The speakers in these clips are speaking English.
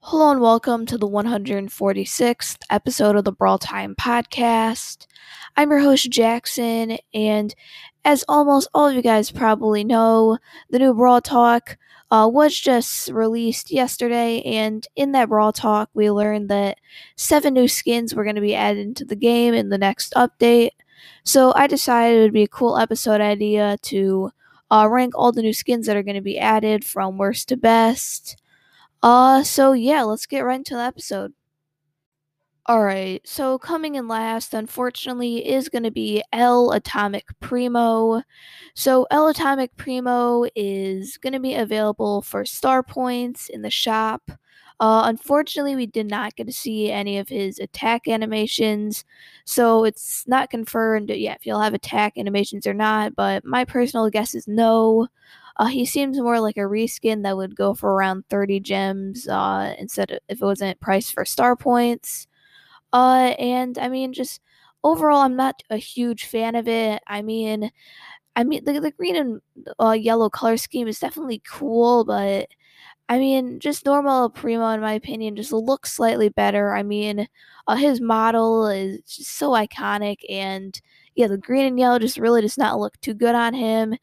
Hello and welcome to the 146th episode of the Brawl Time podcast. I'm your host, Jackson, and as almost all of you guys probably know, the new Brawl Talk uh, was just released yesterday, and in that Brawl Talk, we learned that seven new skins were going to be added into the game in the next update. So I decided it would be a cool episode idea to uh, rank all the new skins that are going to be added from worst to best. Uh, so yeah, let's get right into the episode. Alright, so coming in last, unfortunately, is going to be El Atomic Primo. So, El Atomic Primo is going to be available for star points in the shop. Uh, unfortunately, we did not get to see any of his attack animations, so it's not confirmed yet if he'll have attack animations or not, but my personal guess is no. Uh, he seems more like a reskin that would go for around 30 gems uh, instead of if it wasn't priced for star points. Uh, and I mean, just overall, I'm not a huge fan of it. I mean, I mean, the, the green and uh, yellow color scheme is definitely cool, but I mean, just normal Primo, in my opinion, just looks slightly better. I mean, uh, his model is just so iconic, and yeah, the green and yellow just really does not look too good on him.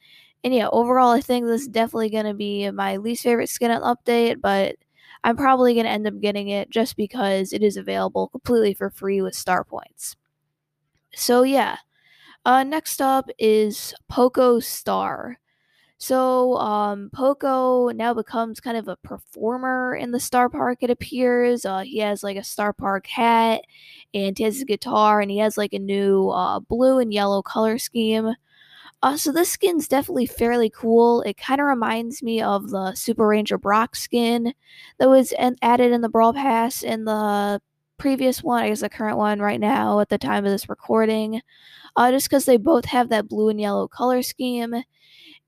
And yeah, overall, I think this is definitely going to be my least favorite skin update, but I'm probably going to end up getting it just because it is available completely for free with star points. So yeah, uh, next up is Poco Star. So um, Poco now becomes kind of a performer in the Starr Park. It appears uh, he has like a Starr Park hat, and he has a guitar, and he has like a new uh, blue and yellow color scheme. Uh, so this skin's definitely fairly cool. It kind of reminds me of the Super Ranger Brock skin that was an- added in the Brawl Pass in the previous one, I guess the current one right now at the time of this recording. Uh, just because they both have that blue and yellow color scheme.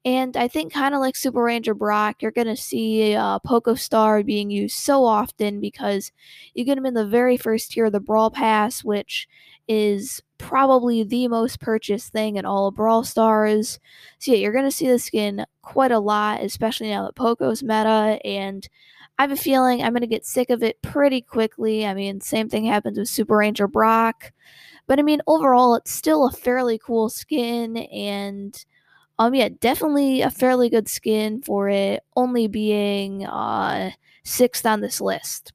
And I think, kind of like Super Ranger Brock, you're going to see uh, Poco Star being used so often because you get him in the very first tier of the Brawl Pass, which is probably the most purchased thing in all of Brawl Stars. So, yeah, you're to see the skin quite a lot, especially now that Poco's meta. And I have a feeling I'm to get sick of it pretty quickly. I mean, same thing happens with Super Ranger Brock. But I mean, overall, it's still a fairly cool skin. And um, yeah, definitely a fairly good skin for it only being uh sixth on this list.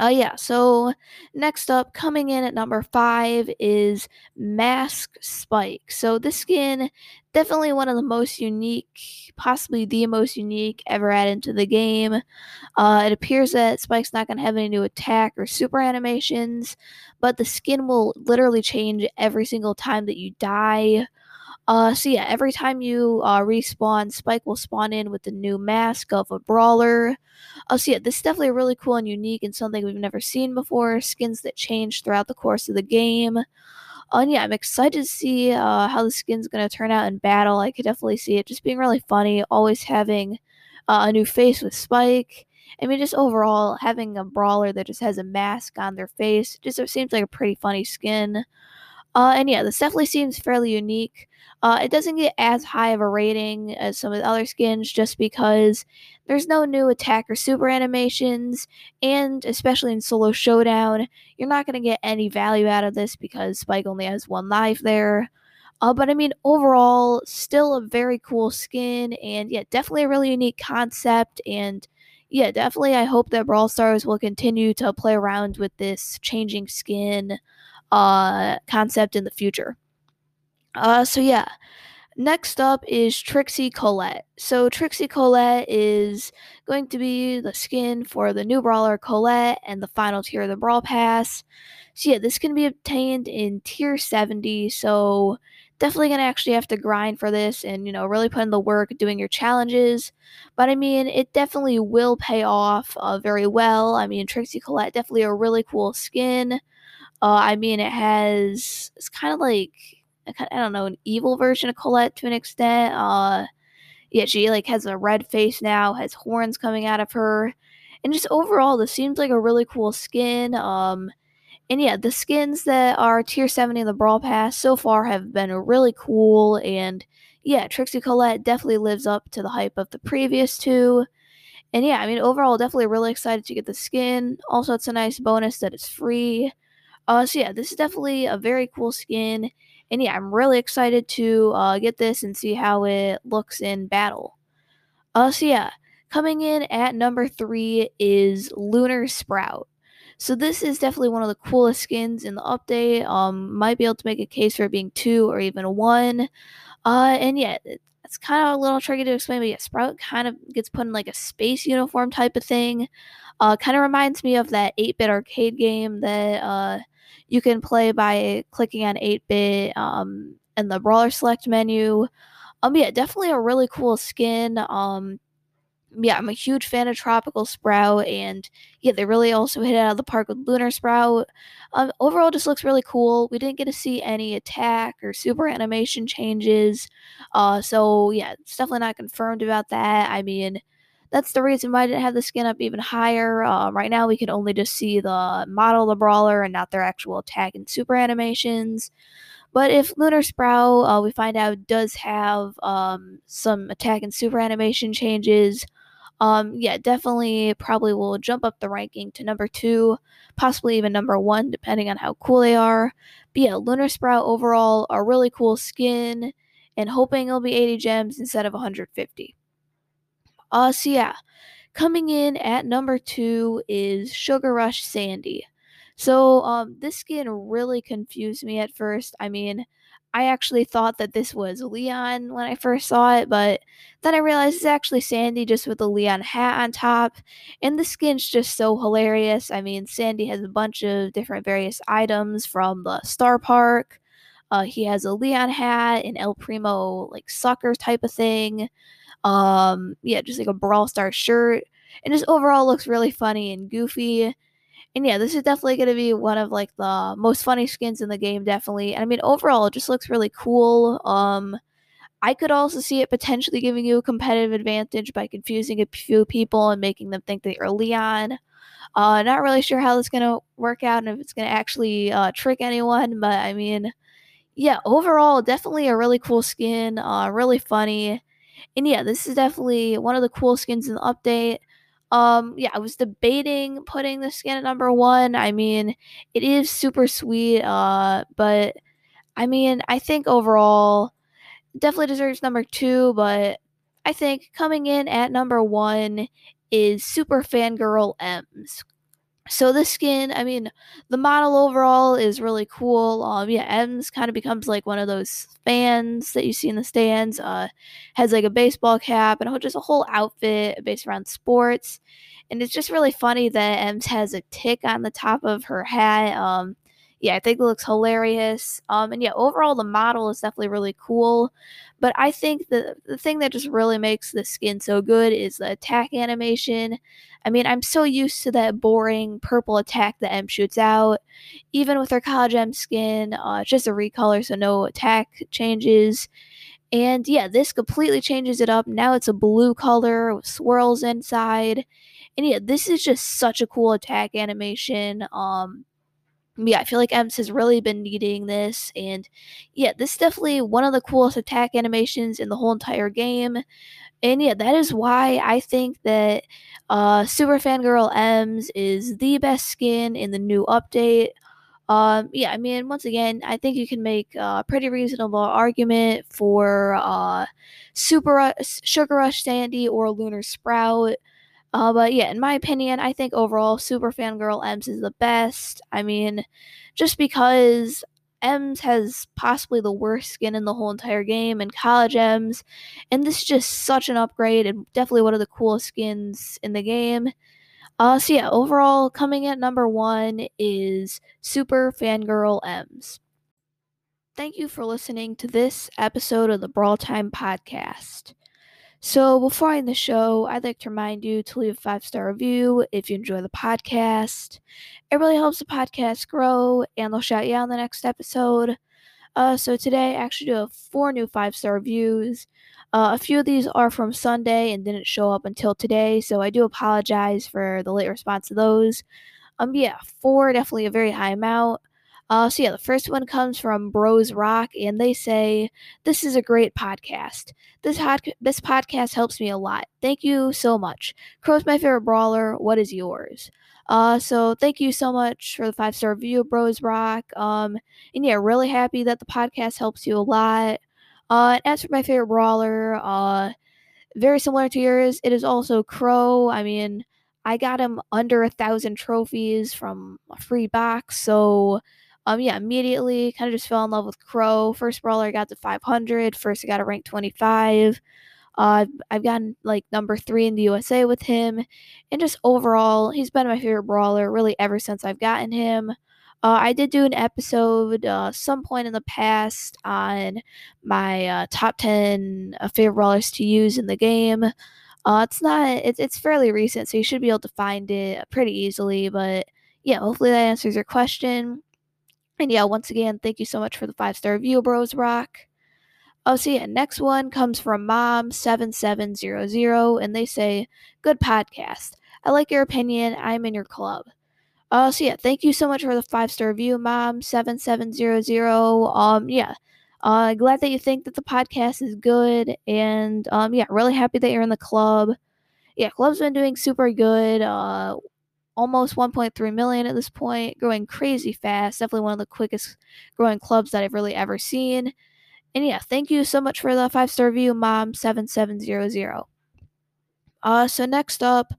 Uh, yeah, so next up, coming in at number five is Mask Spike. So this skin, definitely one of the most unique, possibly the most unique ever added to the game. Uh, it appears that Spike's not going to have any new attack or super animations, but the skin will literally change every single time that you die. Uh, so yeah, every time you uh, respawn, Spike will spawn in with the new mask of a brawler. Uh, so yeah, this is definitely really cool and unique and something we've never seen before. Skins that change throughout the course of the game. Uh, and yeah, I'm excited to see uh, how the skin's going to turn out in battle. I could definitely see it just being really funny, always having uh, a new face with Spike. I mean, just overall, having a brawler that just has a mask on their face just seems like a pretty funny skin. Uh, and yeah, this definitely seems fairly unique. Uh, it doesn't get as high of a rating as some of the other skins just because there's no new attack or super animations, and especially in Solo Showdown, you're not going to get any value out of this because Spike only has one life there. Uh, but I mean, overall, still a very cool skin, and yeah, definitely a really unique concept. And yeah, definitely, I hope that Brawl Stars will continue to play around with this changing skin uh, concept in the future. Uh, so yeah. Next up is Trixie Colette. So Trixie Colette is going to be the skin for the new brawler Colette and the final tier of the Brawl Pass. So yeah, this can be obtained in tier 70. So definitely gonna actually have to grind for this and you know really put in the work doing your challenges. But I mean, it definitely will pay off uh, very well. I mean, Trixie Colette definitely a really cool skin. Uh, I mean, it has it's kind of like I don't know an evil version of Colette to an extent. Uh, yeah, she like has a red face now, has horns coming out of her, and just overall, this seems like a really cool skin. Um, and yeah, the skins that are tier 70 in the Brawl Pass so far have been really cool, and yeah, Trixie Colette definitely lives up to the hype of the previous two. And yeah, I mean, overall, definitely really excited to get the skin. Also, it's a nice bonus that it's free. Uh, so yeah, this is definitely a very cool skin. And yeah, I'm really excited to uh, get this and see how it looks in battle. Uh, so yeah, coming in at number three is Lunar Sprout. So this is definitely one of the coolest skins in the update. Um, might be able to make a case for it being two or even one. Uh, and yeah, it's kind of a little tricky to explain, but yeah, Sprout kind of gets put in like a space uniform type of thing. Uh, kind of reminds me of that 8 bit arcade game that uh, you can play by clicking on 8 bit um, in the Brawler Select menu. Um, yeah, definitely a really cool skin. Um, yeah, I'm a huge fan of Tropical Sprout, and yeah, they really also hit it out of the park with Lunar Sprout. Um, overall, just looks really cool. We didn't get to see any attack or super animation changes, uh, so yeah, it's definitely not confirmed about that. I mean, that's the reason why I didn't have the skin up even higher. Uh, right now, we can only just see the model the brawler and not their actual attack and super animations. But if Lunar Sprout, uh, we find out, does have um, some attack and super animation changes, um, yeah, definitely probably will jump up the ranking to number two, possibly even number one, depending on how cool they are. But yeah, Lunar Sprout overall, a really cool skin, and hoping it'll be 80 gems instead of 150. Uh, so yeah, coming in at number two is Sugar Rush Sandy. So, um, this skin really confused me at first. I mean, I actually thought that this was Leon when I first saw it, but then I realized it's actually Sandy just with a Leon hat on top. And the skin's just so hilarious. I mean, Sandy has a bunch of different various items from the Starr Park. Uh, he has a Leon hat, an El Primo like sucker type of thing. Um, yeah, just like a Brawl Star shirt. And just overall looks really funny and goofy and yeah, this is definitely going to be one of like the most funny skins in the game, definitely. And I mean, overall, it just looks really cool. Um, I could also see it potentially giving you a competitive advantage by confusing a few people and making them think that you're Leon. Uh, not really sure how this is going to work out and if it's going to actually uh, trick anyone, but I mean, yeah, overall, definitely a really cool skin, uh, really funny. And yeah, this is definitely one of the cool skins in the update. Um, yeah, I was debating putting the skin at number one. I mean, it is super sweet, uh, but I mean, I think overall definitely deserves number two, but I think coming in at number one is Super Fangirl Emz. So the skin, I mean, the model overall is really cool. Um, yeah, Emz kind of becomes like one of those fans that you see in the stands. Uh, has like a baseball cap and just a whole outfit based around sports, and it's just really funny that Emz has a tick on the top of her hat. Um, yeah, I think it looks hilarious. Um, and yeah, overall the model is definitely really cool. But I think the the thing that just really makes the skin so good is the attack animation. I mean, I'm so used to that boring purple attack that Emz shoots out. Even with her College Emz skin, uh, it's just a recolor, so no attack changes. And yeah, this completely changes it up. Now it's a blue color with swirls inside. And yeah, this is just such a cool attack animation. Um, yeah, I feel like Emz has really been needing this, and yeah, this is definitely one of the coolest attack animations in the whole entire game. And yeah, that is why I think that uh, Super Fangirl Emz is the best skin in the new update. Um, yeah, I mean, once again, I think you can make a pretty reasonable argument for uh, Super Rush, Sugar Rush Sandy or Lunar Sprout. Uh, but yeah, in my opinion, I think overall Super Fangirl Emz is the best. I mean, just because Emz has possibly the worst skin in the whole entire game, and College Emz, and this is just such an upgrade and definitely one of the coolest skins in the game. Uh, so yeah, overall, coming at number one is Super Fangirl Emz. Thank you for listening to this episode of the Brawl Time Podcast. So, before I end the show, I'd like to remind you to leave a five star review if you enjoy the podcast. It really helps the podcast grow, and they'll shout you out in the next episode. Uh, so, today I actually do have four new five star reviews. Uh, a few of these are from Sunday and didn't show up until today, so I do apologize for the late response to those. Um, yeah, four definitely a very high amount. Uh, so yeah, the first one comes from Bros Rock, and they say this is a great podcast. This hot this podcast helps me a lot. Thank you so much. Crow's my favorite brawler. What is yours? Uh, so thank you so much for the five star review, Bros Rock. Um, and yeah, really happy that the podcast helps you a lot. Uh, and as for my favorite brawler, uh, very similar to yours, it is also Crow. I mean, I got him under a thousand trophies from a free box, so um, yeah, immediately kind of just fell in love with Crow. First brawler I got to 500. First I got a rank 25. Uh, I've gotten like number three in the USA with him, and just overall, he's been my favorite brawler really ever since I've gotten him. Uh, I did do an episode uh, some point in the past on my uh, top 10 uh, favorite brawlers to use in the game. Uh, it's not, it's, it's fairly recent, so you should be able to find it pretty easily. But yeah, hopefully that answers your question. And yeah, once again, thank you so much for the five star review, Bros Rock. Oh, so yeah, next one comes from Mom7700, and they say, Good podcast. I like your opinion. I'm in your club. Uh, so yeah, thank you so much for the five star review, Mom7700. Um, yeah. Uh, glad that you think that the podcast is good, and um, yeah, really happy that you're in the club. Yeah, club's been doing super good. Uh, almost 1.3 million at this point, growing crazy fast. Definitely one of the quickest growing clubs that I've really ever seen. And yeah, thank you so much for the five star review, mom7700. Uh, so next up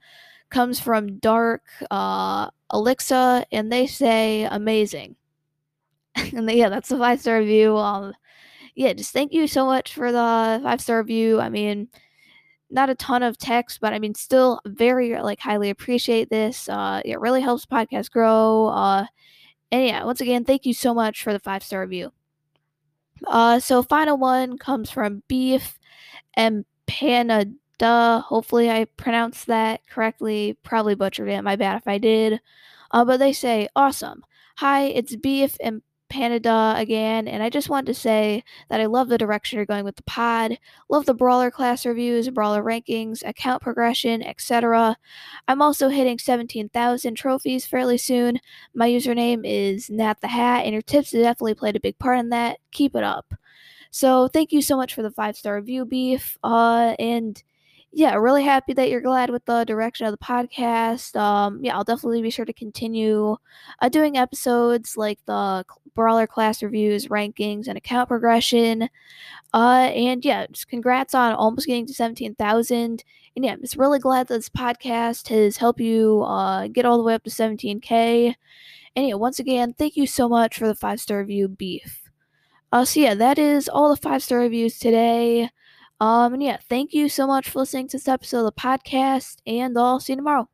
comes from Dark uh, Alexa, and they say amazing. and yeah, that's the five star review. Um, yeah, just thank you so much for the five star review. I mean, not a ton of text, but I mean, still very like highly appreciate this. Uh, it really helps podcast grow. Uh, and yeah, once again, thank you so much for the five star review. Uh, so final one comes from Beef and Panada. Hopefully, I pronounced that correctly. Probably butchered it. My bad if I did. Uh, but they say awesome. Hi, it's Beef and Panada again, and I just want to say that I love the direction you're going with the pod. Love the brawler class reviews, brawler rankings, account progression, etc. I'm also hitting 17,000 trophies fairly soon. My username is Nat the Hat, and your tips have definitely played a big part in that. Keep it up. So thank you so much for the five star review, Beef. Uh, and yeah, really happy that you're glad with the direction of the podcast. Um, yeah, I'll definitely be sure to continue uh, doing episodes like the brawler class reviews, rankings, and account progression. Uh, and yeah, just congrats on almost getting to 17,000. And yeah, I'm just really glad that this podcast has helped you uh, get all the way up to 17K. And yeah, once again, thank you so much for the five star review, Beef. Uh, so yeah, that is all the five star reviews today. Um, and yeah, thank you so much for listening to this episode of the podcast, and I'll see you tomorrow.